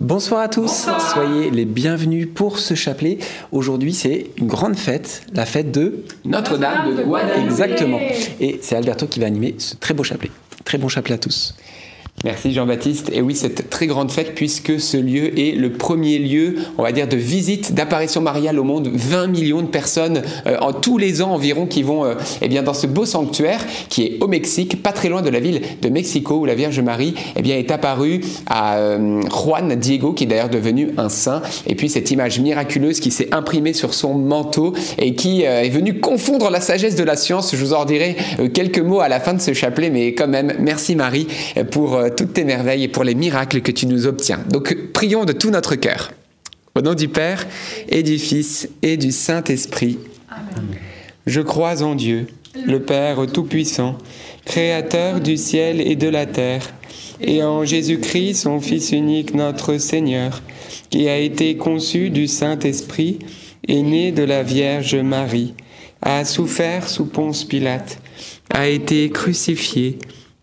Bonsoir à tous, soyez les bienvenus pour ce chapelet. Aujourd'hui, c'est une grande fête, la fête de Notre-Dame de Guadeloupe. Exactement. Et c'est Alberto qui va animer ce très beau chapelet. Très bon chapelet à tous. Merci Jean-Baptiste. Et oui, cette très grande fête puisque ce lieu est le premier lieu, on va dire, de visite, d'apparition mariale au monde. 20 millions de personnes euh, en tous les ans environ qui vont euh, eh bien, dans ce beau sanctuaire qui est au Mexique, pas très loin de la ville de Mexico où la Vierge Marie eh bien, est apparue à euh, Juan Diego qui est d'ailleurs devenu un saint. Et puis cette image miraculeuse qui s'est imprimée sur son manteau et qui euh, est venue confondre la sagesse de la science. Je vous en dirai euh, quelques mots à la fin de ce chapelet, mais quand même, merci Marie euh, pour toutes tes merveilles et pour les miracles que tu nous obtiens. Donc prions de tout notre cœur. Au nom du Père et du Fils et du Saint-Esprit. Je crois en Dieu, le Père Tout-Puissant, Créateur du ciel et de la terre, et en Jésus-Christ, son Fils unique, notre Seigneur, qui a été conçu du Saint-Esprit et né de la Vierge Marie, a souffert sous Ponce Pilate, a été crucifié,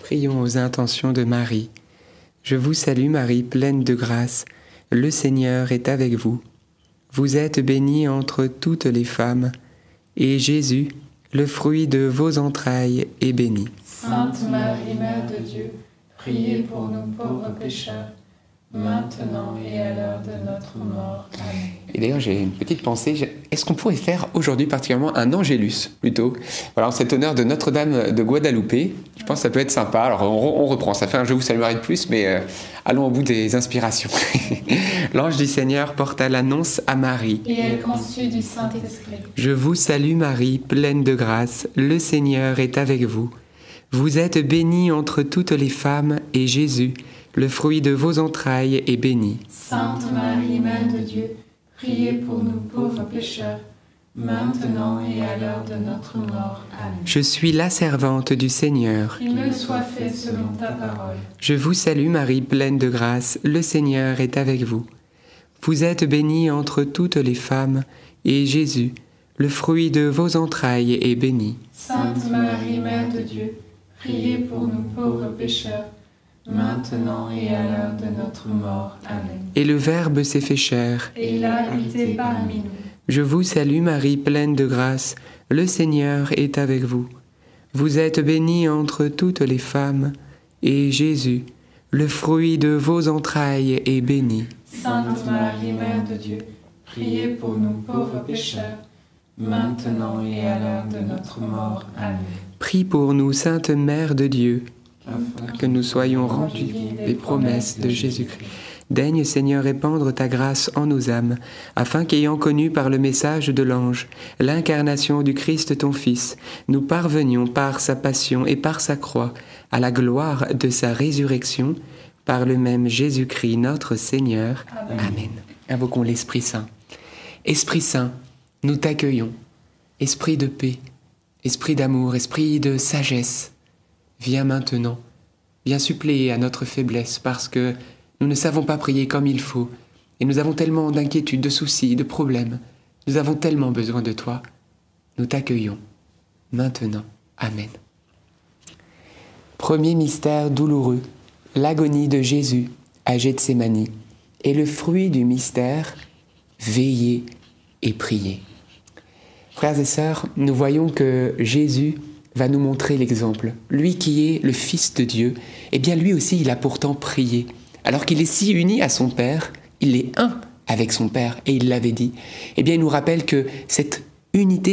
Prions aux intentions de Marie. Je vous salue Marie, pleine de grâce. Le Seigneur est avec vous. Vous êtes bénie entre toutes les femmes, et Jésus, le fruit de vos entrailles, est béni. Sainte Marie, Mère de Dieu, priez pour nous pauvres pécheurs, maintenant et à l'heure de notre mort. Amen. Et d'ailleurs, j'ai une petite pensée. Est-ce qu'on pourrait faire aujourd'hui particulièrement un Angélus plutôt? Voilà, en cet honneur de Notre-Dame de Guadalupe. Je pense que ça peut être sympa. Alors, on, re- on reprend. Ça fait un Je vous salue Marie de plus, mais euh, allons au bout des inspirations. L'ange du Seigneur porta l'annonce à Marie. Et elle conçut du Saint-Esprit. Je vous salue Marie, pleine de grâce, le Seigneur est avec vous. Vous êtes bénie entre toutes les femmes, et Jésus, le fruit de vos entrailles, est béni. Sainte Marie, Mère de Dieu, priez pour nous pauvres pécheurs, maintenant et à l'heure de notre mort. Amen. Je suis la servante du Seigneur. Qu'il me soit fait selon ta parole. Je vous salue Marie, pleine de grâce, le Seigneur est avec vous. Vous êtes bénie entre toutes les femmes, et Jésus, le fruit de vos entrailles, est béni. Sainte Marie, Mère de Dieu, priez pour nous pauvres pécheurs, maintenant et à l'heure de notre mort. Amen. Et le Verbe s'est fait chair. Et il a habité parmi nous. Je vous salue Marie, pleine de grâce, le Seigneur est avec vous. Vous êtes bénie entre toutes les femmes, et Jésus, le fruit de vos entrailles, est béni. Sainte Marie, Mère de Dieu, priez pour nous pauvres pécheurs, maintenant et à l'heure de notre mort. Amen. Prie pour nous, Sainte Mère de Dieu, Afin que nous soyons rendus des promesses de Jésus-Christ. Daigne, Seigneur, répandre ta grâce en nos âmes, afin qu'ayant connu par le message de l'ange l'incarnation du Christ ton Fils, nous parvenions par sa passion et par sa croix à la gloire de sa résurrection, par le même Jésus-Christ notre Seigneur. Amen. Invoquons l'Esprit Saint. Esprit Saint, nous t'accueillons. Esprit de paix, esprit d'amour, esprit de sagesse, viens maintenant, viens suppléer à notre faiblesse parce que nous ne savons pas prier comme il faut et nous avons tellement d'inquiétudes, de soucis, de problèmes. Nous avons tellement besoin de toi. Nous t'accueillons maintenant. Amen. Premier mystère douloureux, l'agonie de Jésus à Gethsémanie. Et le fruit du mystère, veiller et prier. Frères et sœurs, nous voyons que Jésus va nous montrer l'exemple. Lui qui est le Fils de Dieu, eh bien lui aussi il a pourtant prié. Alors qu'il est si uni à son Père, il est un avec son Père, et il l'avait dit, eh bien il nous rappelle que cette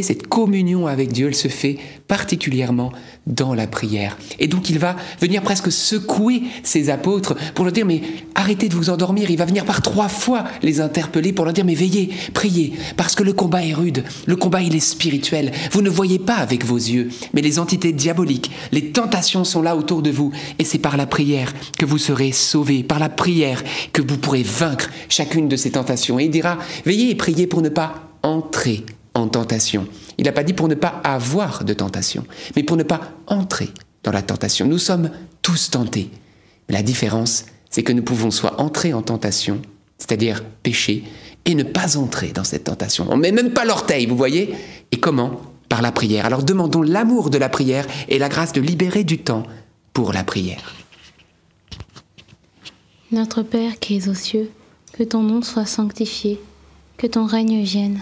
cette communion avec Dieu, elle se fait particulièrement dans la prière. Et donc il va venir presque secouer ses apôtres pour leur dire mais arrêtez de vous endormir. Il va venir par trois fois les interpeller pour leur dire mais veillez, priez, parce que le combat est rude, le combat il est spirituel. Vous ne voyez pas avec vos yeux, mais les entités diaboliques, les tentations sont là autour de vous. Et c'est par la prière que vous serez sauvés, par la prière que vous pourrez vaincre chacune de ces tentations. Et il dira veillez et priez pour ne pas entrer en tentation. Il n'a pas dit pour ne pas avoir de tentation, mais pour ne pas entrer dans la tentation. Nous sommes tous tentés. Mais la différence, c'est que nous pouvons soit entrer en tentation, c'est-à-dire pécher, et ne pas entrer dans cette tentation. On ne met même pas l'orteil, vous voyez? Et comment? Par la prière. Alors demandons l'amour de la prière et la grâce de libérer du temps pour la prière. Notre Père qui es aux cieux, que ton nom soit sanctifié, que ton règne vienne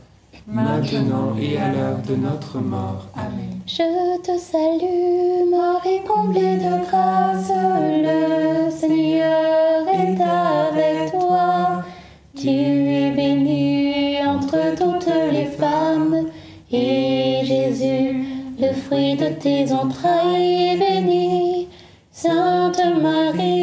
maintenant et à l'heure de notre mort. Amen. Je te salue, Marie comblée de grâce, le Seigneur est avec toi. Tu es bénie entre toutes les femmes, et Jésus, le fruit de tes entrailles, est béni. Sainte Marie,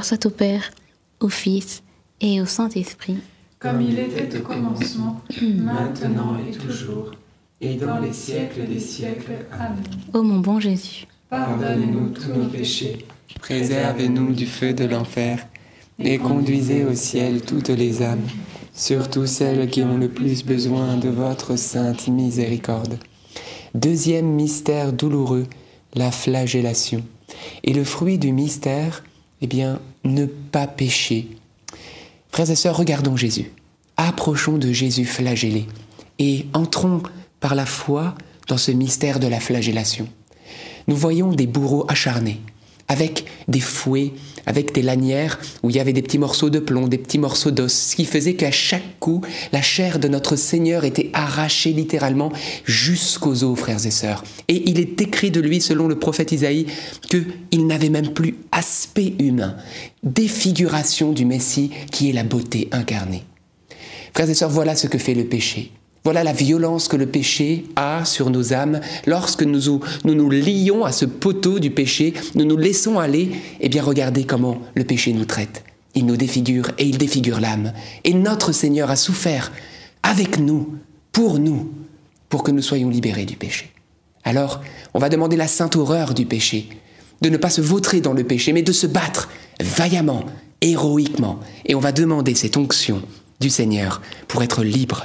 Gloire soit au Père, au Fils et au Saint-Esprit, Comme il était au commencement, maintenant et toujours, et dans les siècles des siècles. Amen. ô mon bon Jésus. Pardonne-nous tous nos péchés, Préservez-nous du feu de l'enfer et conduisez au ciel toutes les âmes, surtout celles qui ont le plus besoin de votre sainte miséricorde. Deuxième mystère douloureux, la flagellation. Et le fruit du mystère, eh bien, ne pas pécher. Frères et sœurs, regardons Jésus. Approchons de Jésus flagellé et entrons par la foi dans ce mystère de la flagellation. Nous voyons des bourreaux acharnés, avec des fouets, avec des lanières où il y avait des petits morceaux de plomb, des petits morceaux d'os, ce qui faisait qu'à chaque coup, la chair de notre Seigneur était arrachée littéralement jusqu'aux os, frères et sœurs. Et il est écrit de lui, selon le prophète Isaïe, qu'il n'avait même plus aspect humain, défiguration du Messie qui est la beauté incarnée. Frères et sœurs, voilà ce que fait le péché. Voilà la violence que le péché a sur nos âmes. Lorsque nous nous, lions à ce poteau du péché, nous nous laissons aller, eh bien regardez comment le péché nous traite. Il nous défigure et il défigure l'âme. Et notre Seigneur a souffert avec nous, pour nous, pour que nous soyons libérés du péché. Alors, on va demander la sainte horreur du péché, de ne pas se vautrer dans le péché, mais de se battre vaillamment, héroïquement. Et on va demander cette onction du Seigneur pour être libre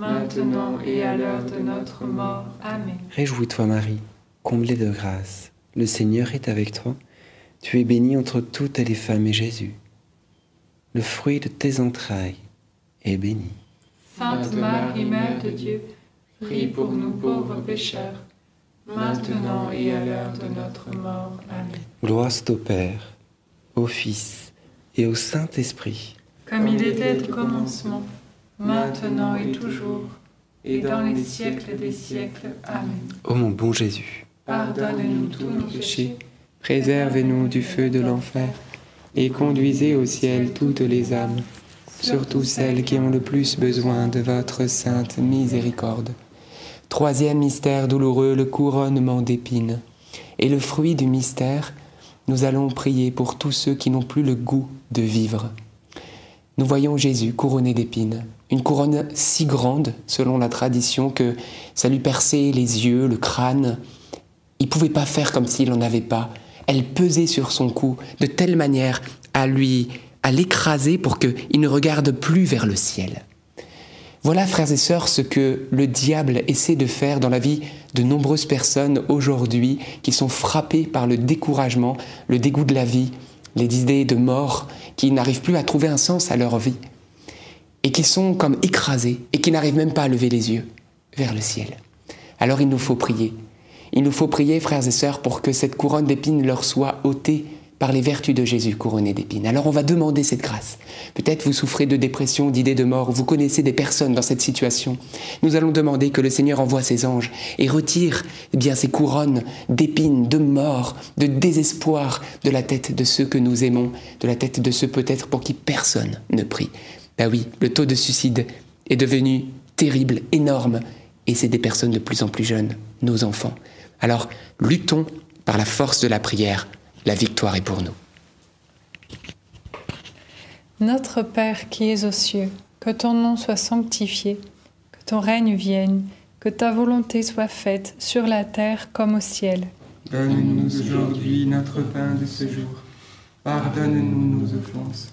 maintenant et à l'heure de notre mort. Amen. Réjouis-toi Marie, comblée de grâce, le Seigneur est avec toi. Tu es bénie entre toutes les femmes et Jésus, le fruit de tes entrailles, est béni. Sainte Marie, Mère de Dieu, prie pour nous pauvres pécheurs, maintenant et à l'heure de notre mort. Amen. Gloire au Père, au Fils et au Saint-Esprit. Comme il était au commencement maintenant et toujours, et dans les siècles des siècles. Amen. Ô mon bon Jésus, pardonne-nous tous nos péchés, préservez-nous du feu de l'enfer, et conduisez au ciel toutes les âmes, surtout celles qui ont le plus besoin de votre sainte miséricorde. Troisième mystère douloureux, le couronnement d'épines. Et le fruit du mystère, nous allons prier pour tous ceux qui n'ont plus le goût de vivre. Nous voyons Jésus couronné d'épines, une couronne si grande, selon la tradition, que ça lui perçait les yeux, le crâne. Il pouvait pas faire comme s'il n'en avait pas. Elle pesait sur son cou de telle manière à lui, à l'écraser pour qu'il ne regarde plus vers le ciel. Voilà, frères et sœurs, ce que le diable essaie de faire dans la vie de nombreuses personnes aujourd'hui qui sont frappées par le découragement, le dégoût de la vie, les idées de mort, qui n'arrivent plus à trouver un sens à leur vie et qui sont comme écrasés et qui n'arrivent même pas à lever les yeux vers le ciel. Alors il nous faut prier. Il nous faut prier, frères et sœurs, pour que cette couronne d'épines leur soit ôtée par les vertus de Jésus couronné d'épines. Alors on va demander cette grâce. Peut-être vous souffrez de dépression, d'idées de mort, vous connaissez des personnes dans cette situation. Nous allons demander que le Seigneur envoie ses anges et retire eh bien ces couronnes d'épines, de mort, de désespoir de la tête de ceux que nous aimons, de la tête de ceux peut-être pour qui personne ne prie. Ben oui, le taux de suicide est devenu terrible, énorme, et c'est des personnes de plus en plus jeunes, nos enfants. Alors luttons par la force de la prière la victoire est pour nous. Notre Père qui es aux cieux, que ton nom soit sanctifié, que ton règne vienne, que ta volonté soit faite sur la terre comme au ciel. Donne-nous aujourd'hui notre pain de ce jour. Pardonne-nous nos offenses,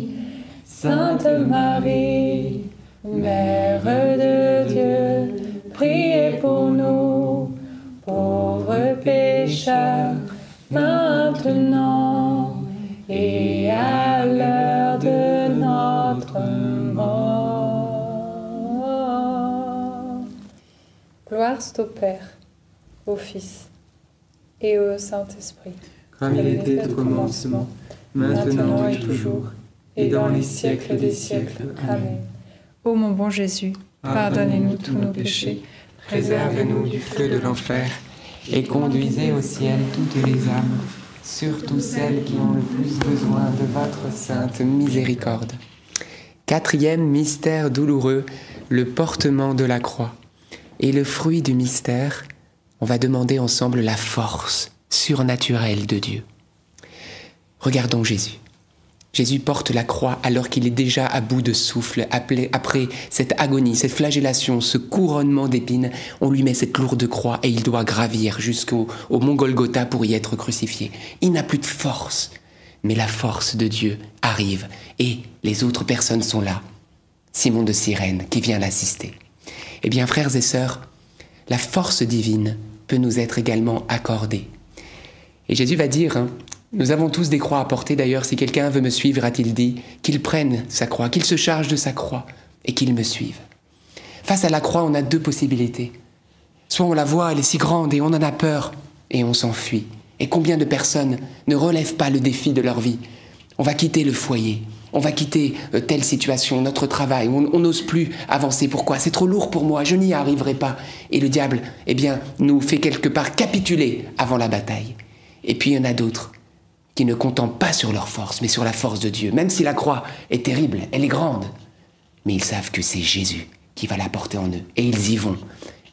Sainte Marie, Mère de Dieu, priez pour nous, pauvres pécheurs, maintenant et à l'heure de notre mort. Gloire au Père, au Fils et au Saint-Esprit. Comme il était au commencement, maintenant et toujours, et dans les siècles des siècles. Amen. Ô mon bon Jésus, pardonnez-nous tous nos péchés, Préservez-nous du feu de l'enfer et conduisez au ciel toutes les âmes, surtout celles qui ont le plus besoin de votre sainte miséricorde. Quatrième mystère douloureux, le portement de la croix. Et le fruit du mystère, on va demander ensemble la force surnaturelle de Dieu. Regardons Jésus. Jésus porte la croix alors qu'il est déjà à bout de souffle. Après cette agonie, cette flagellation, ce couronnement d'épines, on lui met cette lourde croix et il doit gravir jusqu'au au mont Golgotha pour y être crucifié. Il n'a plus de force, mais la force de Dieu arrive et les autres personnes sont là. Simon de Cyrène qui vient l'assister. Eh bien, frères et sœurs, la force divine peut nous être également accordée. Et Jésus va dire, hein, nous avons tous des croix à porter d'ailleurs, si quelqu'un veut me suivre, a-t-il dit, qu'il prenne sa croix, qu'il se charge de sa croix et qu'il me suive. Face à la croix, on a deux possibilités. Soit on la voit, elle est si grande et on en a peur et on s'enfuit. Et combien de personnes ne relèvent pas le défi de leur vie? On va quitter le foyer, on va quitter euh, telle situation, notre travail, on on n'ose plus avancer. Pourquoi? C'est trop lourd pour moi, je n'y arriverai pas. Et le diable, eh bien, nous fait quelque part capituler avant la bataille. Et puis il y en a d'autres qui ne contentent pas sur leur force, mais sur la force de Dieu. Même si la croix est terrible, elle est grande. Mais ils savent que c'est Jésus qui va la porter en eux. Et ils y vont.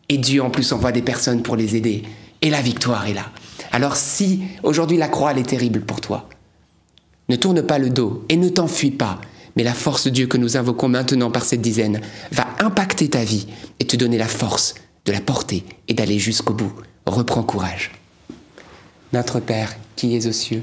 Et Dieu en plus envoie des personnes pour les aider. Et la victoire est là. Alors si aujourd'hui la croix est terrible pour toi, ne tourne pas le dos et ne t'enfuis pas. Mais la force de Dieu que nous invoquons maintenant par cette dizaine va impacter ta vie et te donner la force de la porter et d'aller jusqu'au bout. Reprends courage. Notre Père qui es aux cieux,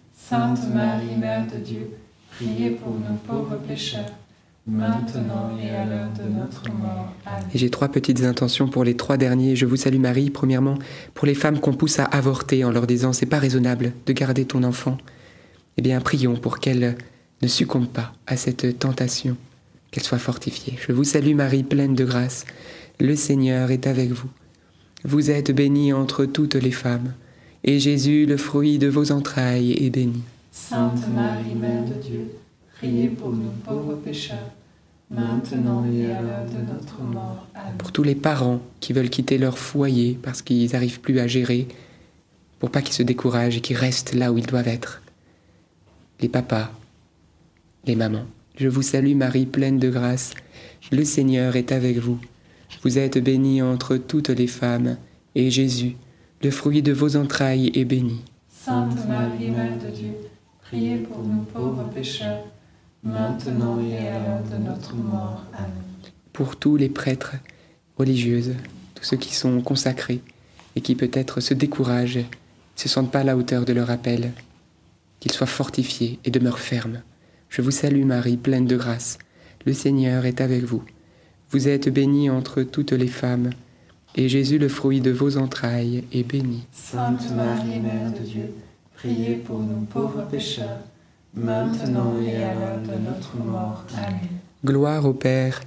Sainte Marie, Mère de Dieu, priez pour nous pauvres pécheurs, maintenant et à l'heure de notre mort. Amen. Et j'ai trois petites intentions pour les trois derniers. Je vous salue Marie, premièrement, pour les femmes qu'on pousse à avorter en leur disant c'est pas raisonnable de garder ton enfant. Eh bien, prions pour qu'elles ne succombent pas à cette tentation, qu'elles soient fortifiées. Je vous salue Marie, pleine de grâce. Le Seigneur est avec vous. Vous êtes bénie entre toutes les femmes, et Jésus, le fruit de vos entrailles, est béni. Sainte Marie, Mère de Dieu, priez pour nous pauvres pécheurs, maintenant et à l'heure de notre mort. Amen. Pour tous les parents qui veulent quitter leur foyer parce qu'ils n'arrivent plus à gérer, pour pas qu'ils se découragent et qu'ils restent là où ils doivent être. Les papas, les mamans, je vous salue Marie, pleine de grâce. Le Seigneur est avec vous. Vous êtes bénie entre toutes les femmes, et Jésus, le fruit de vos entrailles, est béni. Sainte Marie, Mère de Dieu, priez pour nous pauvres pécheurs, maintenant et à l'heure de notre mort. Amen. Pour tous les prêtres, religieuses, tous ceux qui sont consacrés et qui peut-être se découragent, ne se sentent pas à la hauteur de leur appel, qu'ils soient fortifiés et demeurent fermes. Je vous salue Marie, pleine de grâce. Le Seigneur est avec vous. Vous êtes bénie entre toutes les femmes, et Jésus, le fruit de vos entrailles, est béni. Sainte Marie, Mère de Dieu, priez pour nous pauvres pécheurs, maintenant et à l'heure de notre mort. Amen. Gloire au Père,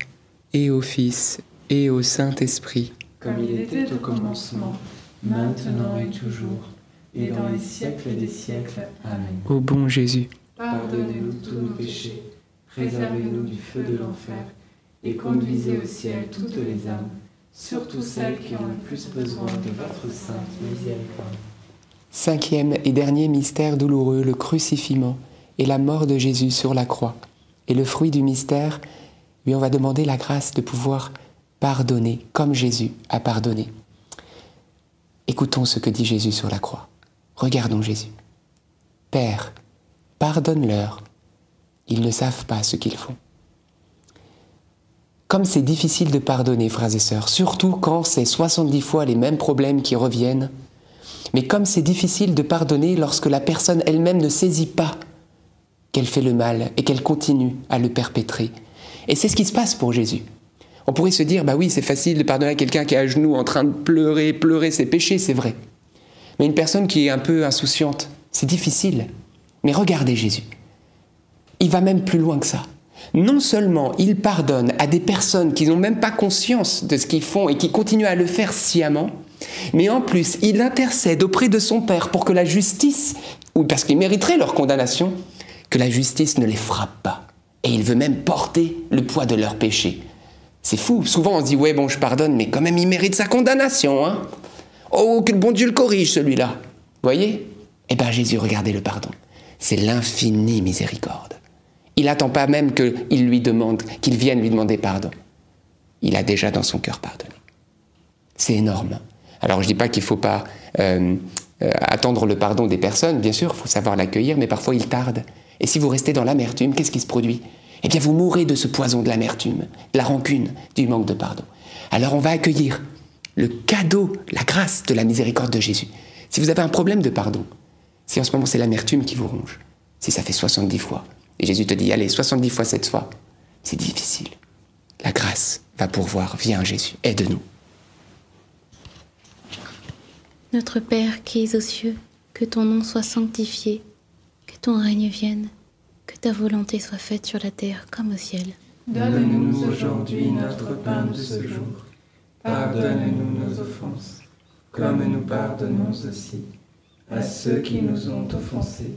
et au Fils, et au Saint-Esprit, Comme il était au commencement, maintenant et toujours, et dans les siècles des siècles. Amen. Ô bon Jésus. Pardonnez-nous tous nos péchés, préservez-nous du feu de l'enfer, et conduisez au ciel toutes les âmes, surtout celles qui ont le plus besoin de votre sainte miséricorde. Cinquième et dernier mystère douloureux, le crucifixion et la mort de Jésus sur la croix. Et le fruit du mystère, lui on va demander la grâce de pouvoir pardonner comme Jésus a pardonné. Écoutons ce que dit Jésus sur la croix. Regardons Jésus. Père, pardonne-leur, ils ne savent pas ce qu'ils font. Comme c'est difficile de pardonner, frères et sœurs, surtout quand c'est 70 fois les mêmes problèmes qui reviennent, mais comme c'est difficile de pardonner lorsque la personne elle-même ne saisit pas qu'elle fait le mal et qu'elle continue à le perpétrer. Et c'est ce qui se passe pour Jésus. On pourrait se dire, bah oui, c'est facile de pardonner à quelqu'un qui est à genoux en train de pleurer, pleurer ses péchés, c'est vrai. Mais une personne qui est un peu insouciante, c'est difficile. Mais regardez Jésus. Il va même plus loin que ça. Non seulement il pardonne à des personnes qui n'ont même pas conscience de ce qu'ils font et qui continuent à le faire sciemment, mais en plus il intercède auprès de son Père pour que la justice, ou parce qu'ils mériteraient leur condamnation, que la justice ne les frappe pas. Et il veut même porter le poids de leurs péchés. C'est fou. Souvent on se dit ouais bon je pardonne, mais quand même il mérite sa condamnation. Hein oh que le bon Dieu le corrige celui-là. Voyez? Eh bien Jésus regardez le pardon. C'est l'infinie miséricorde. Il n'attend pas même qu'il lui demande, qu'il vienne lui demander pardon. Il a déjà dans son cœur pardonné. C'est énorme. Alors je ne dis pas qu'il ne faut pas euh, euh, attendre le pardon des personnes, bien sûr, il faut savoir l'accueillir, mais parfois il tarde. Et si vous restez dans l'amertume, qu'est-ce qui se produit? Eh bien vous mourrez de ce poison de l'amertume, de la rancune, du manque de pardon. Alors on va accueillir le cadeau, la grâce de la miséricorde de Jésus. Si vous avez un problème de pardon, si en ce moment c'est l'amertume qui vous ronge, si ça fait 70 fois, et Jésus te dit, allez, 70 fois cette fois, c'est difficile. La grâce va pourvoir. Viens Jésus, aide-nous. Notre Père qui es aux cieux, que ton nom soit sanctifié, que ton règne vienne, que ta volonté soit faite sur la terre comme au ciel. Donne-nous aujourd'hui notre pain de ce jour. Pardonne-nous nos offenses, comme nous pardonnons aussi à ceux qui nous ont offensés.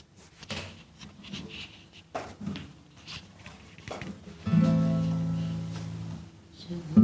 Mm-hmm.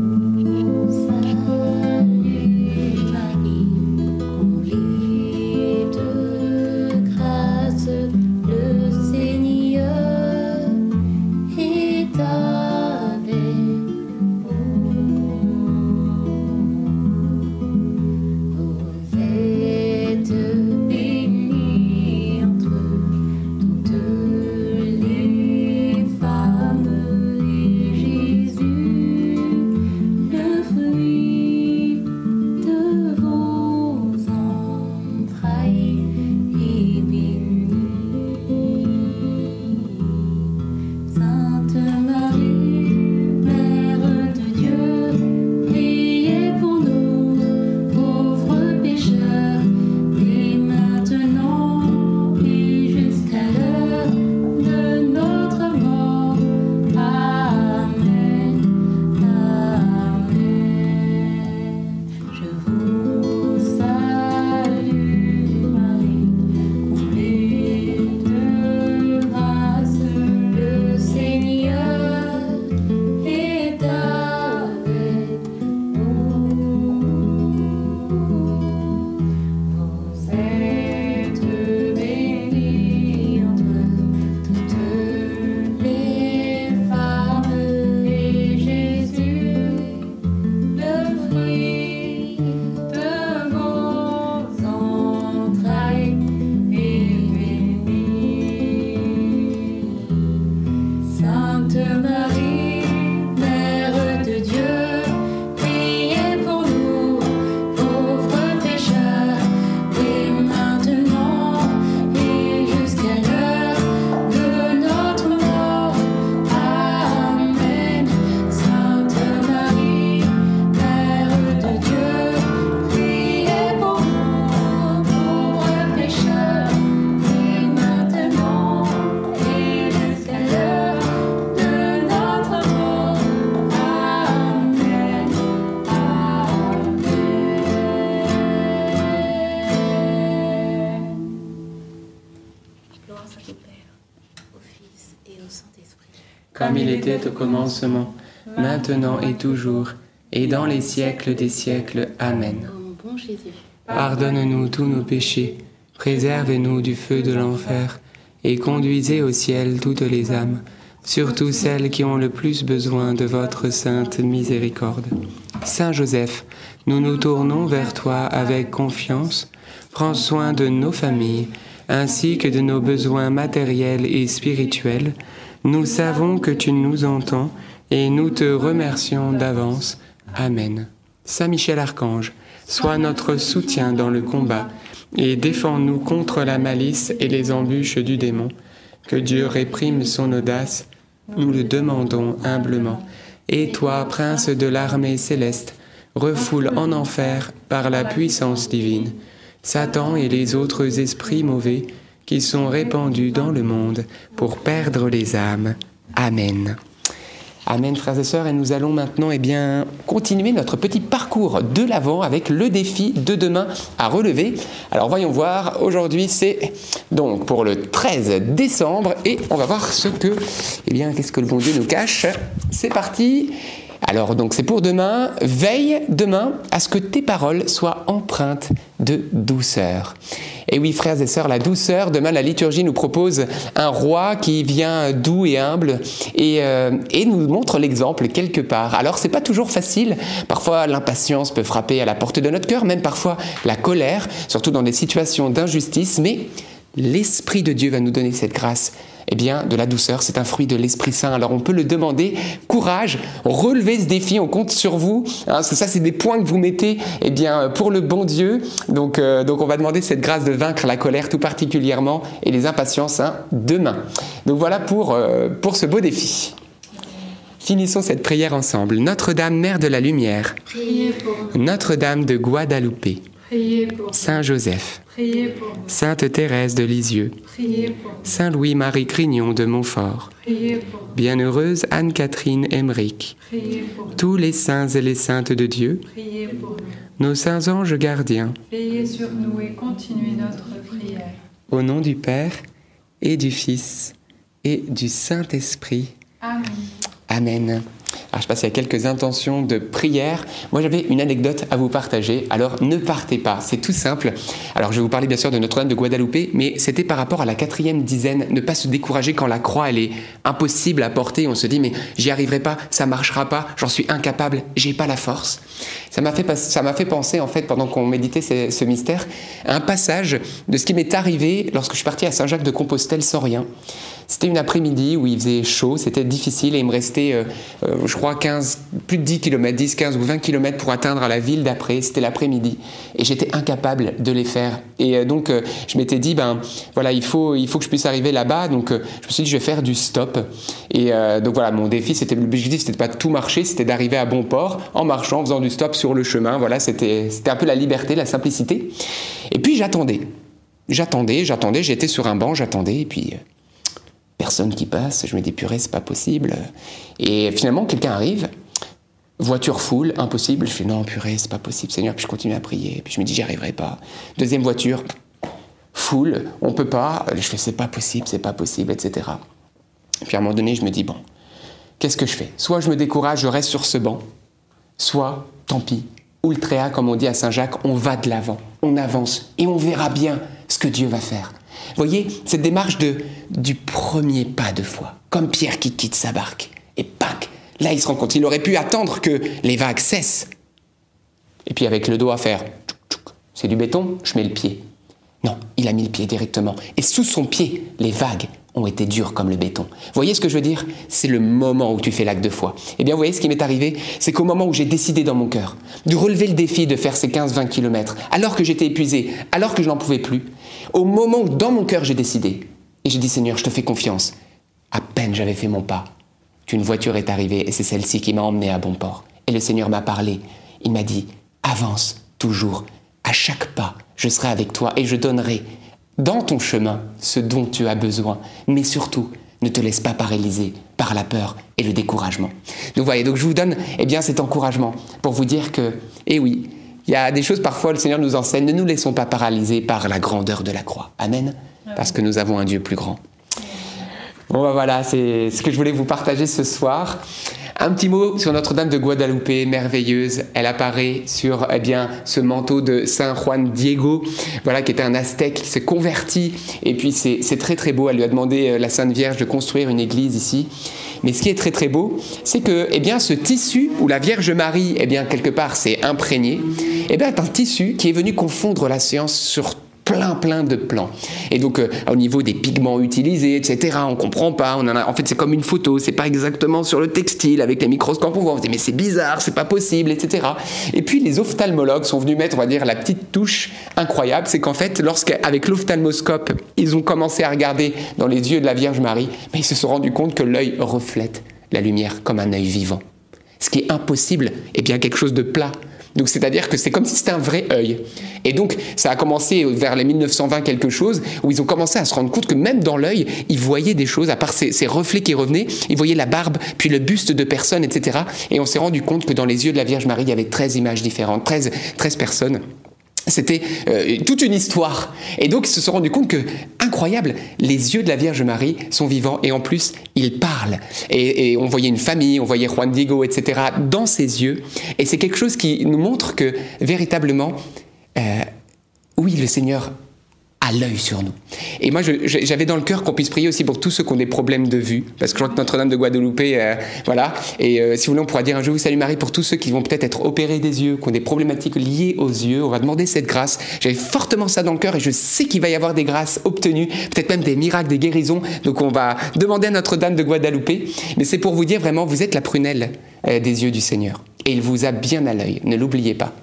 Était au commencement, maintenant et toujours, et dans les siècles des siècles. Amen. Pardonne-nous tous nos péchés, préservez-nous du feu de l'enfer, et conduisez au ciel toutes les âmes, surtout celles qui ont le plus besoin de votre sainte miséricorde. Saint Joseph, nous nous tournons vers toi avec confiance. Prends soin de nos familles, ainsi que de nos besoins matériels et spirituels. Nous savons que tu nous entends et nous te remercions d'avance. Amen. Saint Michel Archange, sois notre soutien dans le combat et défends-nous contre la malice et les embûches du démon. Que Dieu réprime son audace, nous le demandons humblement. Et toi, prince de l'armée céleste, refoule en enfer par la puissance divine Satan et les autres esprits mauvais qui sont répandus dans le monde pour perdre les âmes. Amen. Amen, frères et sœurs. Et nous allons maintenant eh bien, continuer notre petit parcours de l'avant avec le défi de demain à relever. Alors voyons voir. Aujourd'hui, c'est donc pour le 13 décembre et on va voir ce que, eh bien, qu'est-ce que le bon Dieu nous cache. C'est parti. Alors donc c'est pour demain, veille demain à ce que tes paroles soient empreintes de douceur. Et oui frères et sœurs, la douceur, demain la liturgie nous propose un roi qui vient doux et humble et, euh, et nous montre l'exemple quelque part. Alors c'est pas toujours facile, parfois l'impatience peut frapper à la porte de notre cœur, même parfois la colère, surtout dans des situations d'injustice, mais l'Esprit de Dieu va nous donner cette grâce eh bien, de la douceur, c'est un fruit de l'Esprit Saint. Alors on peut le demander, courage, relevez ce défi, on compte sur vous, hein, parce que ça, c'est des points que vous mettez, eh bien, pour le bon Dieu. Donc, euh, donc on va demander cette grâce de vaincre la colère tout particulièrement et les impatiences hein, demain. Donc voilà pour, euh, pour ce beau défi. Finissons cette prière ensemble. Notre-Dame, Mère de la Lumière, Notre-Dame de Guadalupe, Saint Joseph, Sainte Thérèse de Lisieux, Saint Louis-Marie Crignon de Montfort, Bienheureuse Anne-Catherine Emmerich, tous les saints et les saintes de Dieu, nos saints anges gardiens, veillez sur nous et continuez notre prière. Au nom du Père et du Fils et du Saint-Esprit. Amen. Amen. Alors, je passe à quelques intentions de prière. Moi, j'avais une anecdote à vous partager. Alors, ne partez pas. C'est tout simple. Alors, je vais vous parler bien sûr de Notre-Dame de Guadalupe, mais c'était par rapport à la quatrième dizaine. Ne pas se décourager quand la croix, elle est impossible à porter. On se dit, mais j'y arriverai pas, ça marchera pas, j'en suis incapable, j'ai pas la force. Ça m'a fait, ça m'a fait penser, en fait, pendant qu'on méditait ce, ce mystère, à un passage de ce qui m'est arrivé lorsque je suis parti à Saint-Jacques de Compostelle sans rien. C'était une après-midi où il faisait chaud, c'était difficile et il me restait, euh, euh, je crois, 15, plus de 10 km, 10, 15 ou 20 km pour atteindre la ville d'après. C'était l'après-midi et j'étais incapable de les faire. Et euh, donc, je m'étais dit, ben voilà, il faut, il faut que je puisse arriver là-bas. Donc, je me suis dit, je vais faire du stop. Et donc, voilà, mon défi, c'était l'objectif, c'était de pas tout marcher, c'était d'arriver à bon port en marchant, en faisant du stop sur le chemin. Voilà, c'était un peu la liberté, la simplicité. Et puis, j'attendais. J'attendais, j'attendais, j'étais sur un banc, j'attendais, et puis personne qui passe. Je me dis, purée, c'est pas possible. Et finalement, quelqu'un arrive, voiture full, impossible. Je fais, non, purée, c'est pas possible, Seigneur. Puis je continue à prier. Puis je me dis, j'y arriverai pas. Deuxième voiture, full, on peut pas. Je fais, c'est pas possible, c'est pas possible, etc. Puis à un moment donné, je me dis, bon, qu'est-ce que je fais? Soit je me décourage, je reste sur ce banc, soit, tant pis, ultréa, comme on dit à Saint-Jacques, on va de l'avant, on avance et on verra bien ce que Dieu va faire. Voyez, cette démarche de, du premier pas de foi, comme Pierre qui quitte sa barque, et pac, là il se rend compte, il aurait pu attendre que les vagues cessent. Et puis avec le dos à faire, c'est du béton, je mets le pied. Non, il a mis le pied directement. Et sous son pied, les vagues ont été dures comme le béton. Voyez ce que je veux dire? C'est le moment où tu fais l'acte de foi. Eh bien, vous voyez ce qui m'est arrivé? C'est qu'au moment où j'ai décidé dans mon cœur de relever le défi de faire ces 15-20 km, alors que j'étais épuisé, alors que je n'en pouvais plus, au moment où dans mon cœur j'ai décidé, et j'ai dit Seigneur, je te fais confiance, à peine j'avais fait mon pas, qu'une voiture est arrivée et c'est celle-ci qui m'a emmené à bon port. Et le Seigneur m'a parlé. Il m'a dit Avance toujours. À chaque pas, je serai avec toi et je donnerai dans ton chemin ce dont tu as besoin. Mais surtout, ne te laisse pas paralyser par la peur et le découragement. Donc voyez, donc je vous donne eh bien cet encouragement pour vous dire que, eh oui, il y a des choses parfois le Seigneur nous enseigne, ne nous laissons pas paralyser par la grandeur de la croix. Amen. Parce que nous avons un Dieu plus grand. Bon ben voilà, c'est ce que je voulais vous partager ce soir. Un petit mot sur Notre-Dame de Guadalupe, merveilleuse. Elle apparaît sur eh bien, ce manteau de Saint Juan Diego, voilà, qui était un aztèque qui s'est converti. Et puis c'est c'est très très beau. Elle lui a demandé, euh, la Sainte Vierge, de construire une église ici. Mais ce qui est très très beau, c'est que eh ce tissu où la Vierge Marie, eh bien, quelque part, s'est imprégnée, eh bien, est un tissu qui est venu confondre la science sur plein plein de plans. Et donc euh, au niveau des pigments utilisés, etc., on comprend pas. On en, a, en fait, c'est comme une photo, c'est pas exactement sur le textile avec les microscopes. On voit, on se dit mais c'est bizarre, c'est pas possible, etc. Et puis les ophtalmologues sont venus mettre, on va dire, la petite touche incroyable, c'est qu'en fait, lorsqu'avec l'ophtalmoscope, ils ont commencé à regarder dans les yeux de la Vierge Marie, mais ils se sont rendus compte que l'œil reflète la lumière comme un œil vivant. Ce qui est impossible, est bien quelque chose de plat. Donc c'est-à-dire que c'est comme si c'était un vrai œil. Et donc ça a commencé vers les 1920 quelque chose, où ils ont commencé à se rendre compte que même dans l'œil, ils voyaient des choses, à part ces, reflets qui revenaient, ils voyaient la barbe, puis le buste de personnes, etc. Et on s'est rendu compte que dans les yeux de la Vierge Marie, il y avait 13 images différentes, 13, 13 personnes. C'était euh, toute une histoire. Et donc ils se sont rendus compte que, incroyable, les yeux de la Vierge Marie sont vivants et en plus, ils parlent. Et, on voyait une famille, on voyait Juan Diego, etc. dans ses yeux. Et c'est quelque chose qui nous montre que, véritablement, euh, oui, le Seigneur à l'œil sur nous. Et moi, j'avais dans le cœur qu'on puisse prier aussi pour tous ceux qui ont des problèmes de vue, parce que je crois que Notre-Dame de Guadeloupe, euh, voilà. Et euh, si vous voulez, on pourra dire un jour, salut Marie, pour tous ceux qui vont peut-être être opérés des yeux, qui ont des problématiques liées aux yeux, on va demander cette grâce. J'avais fortement ça dans le cœur et je sais qu'il va y avoir des grâces obtenues, peut-être même des miracles, des guérisons. Donc on va demander à Notre-Dame de Guadeloupe. Mais c'est pour vous dire vraiment, vous êtes la prunelle euh, des yeux du Seigneur. Et il vous a bien à l'œil, ne l'oubliez pas.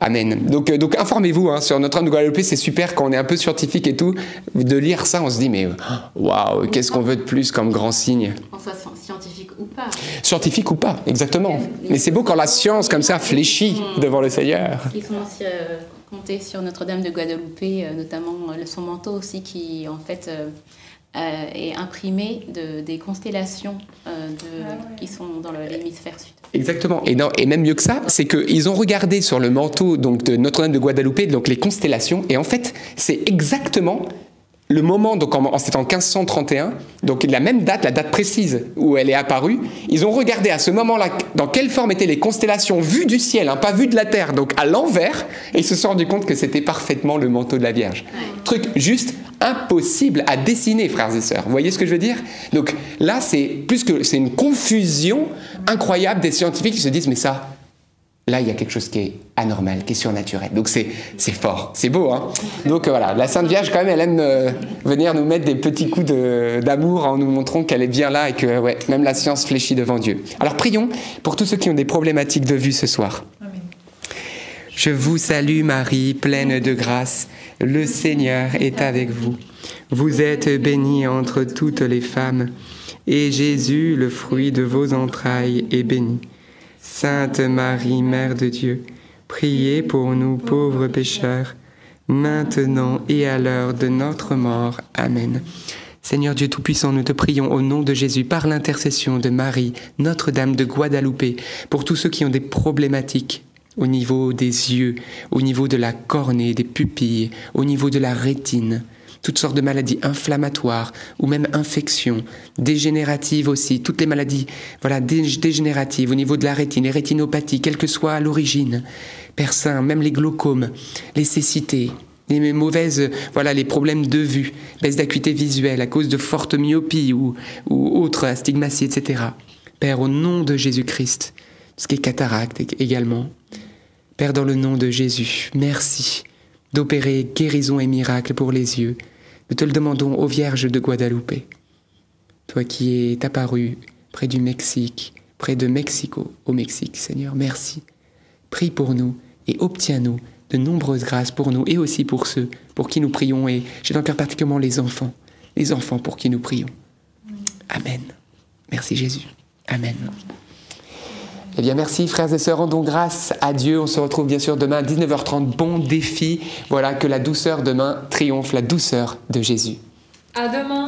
Amen. Donc, euh, donc informez-vous hein, sur Notre-Dame de Guadeloupe, c'est super quand on est un peu scientifique et tout, de lire ça, on se dit mais waouh, qu'est-ce qu'on veut de plus comme grand signe? En soit scientifique ou pas. Scientifique ou pas, exactement. Mais c'est beau quand la science comme ça fléchit devant le Seigneur. Ils sont aussi euh, comptés sur Notre-Dame de Guadeloupe, euh, notamment euh, son manteau aussi qui en fait euh, euh, est imprimé de, des constellations euh, de, Ah ouais. qui sont dans l'hémisphère sud. Exactement. Et, non, et même mieux que ça, c'est qu'ils ont regardé sur le manteau donc, de Notre-Dame de Guadeloupe donc les constellations, et en fait, c'est exactement le moment, donc en, en- c'était en 1531, donc la même date, la date précise où elle est apparue, ils ont regardé à ce moment-là dans quelle forme étaient les constellations vues du ciel, hein, pas vues de la terre, donc à l'envers, et ils se sont rendus compte que c'était parfaitement le manteau de la Vierge. Truc juste impossible à dessiner, frères et sœurs. Vous voyez ce que je veux dire? Donc là, c'est plus que c'est une confusion incroyable des scientifiques qui se disent mais ça, là, il y a quelque chose qui est anormal, qui est surnaturel. Donc c'est c'est fort, c'est beau, hein? Donc euh, voilà, la Sainte Vierge quand même, elle aime euh, venir nous mettre des petits coups d'amour en nous montrant qu'elle est bien là et que ouais, même la science fléchit devant Dieu. Alors prions pour tous ceux qui ont des problématiques de vue ce soir. Amen. Je vous salue Marie, pleine de grâce. Le Seigneur est avec vous. Vous êtes bénie entre toutes les femmes, et Jésus, le fruit de vos entrailles, est béni. Sainte Marie, Mère de Dieu, priez pour nous pauvres pécheurs, maintenant et à l'heure de notre mort. Amen. Seigneur Dieu Tout-Puissant, nous te prions au nom de Jésus, par l'intercession de Marie, Notre-Dame de Guadeloupe, pour tous ceux qui ont des problématiques au niveau des yeux, au niveau de la cornée, des pupilles, au niveau de la rétine, toutes sortes de maladies inflammatoires ou même infections, dégénératives aussi, toutes les maladies voilà, dé- dégénératives au niveau de la rétine, les rétinopathies, quelle que soit l'origine, Père Saint, même les glaucomes, les cécités, les mauvaises, voilà, les problèmes de vue, baisse d'acuité visuelle à cause de forte myopie ou, ou autre astigmatie, etc. Père, au nom de Jésus-Christ, ce qui est cataracte également, Père, dans le nom de Jésus, merci d'opérer guérison et miracle pour les yeux. Nous te le demandons aux Vierges de Guadeloupe. Toi qui es apparu près du Mexique, près de Mexico, au Mexique, Seigneur, merci. Prie pour nous et obtiens-nous de nombreuses grâces pour nous et aussi pour ceux pour qui nous prions. Et j'ai dans le cœur particulièrement les enfants, les enfants pour qui nous prions. Amen. Merci Jésus. Amen. Eh bien, merci, frères et sœurs. Rendons grâce à Dieu. On se retrouve bien sûr demain à 19h30. Bon défi. Voilà, que la douceur demain triomphe, la douceur de Jésus. À demain.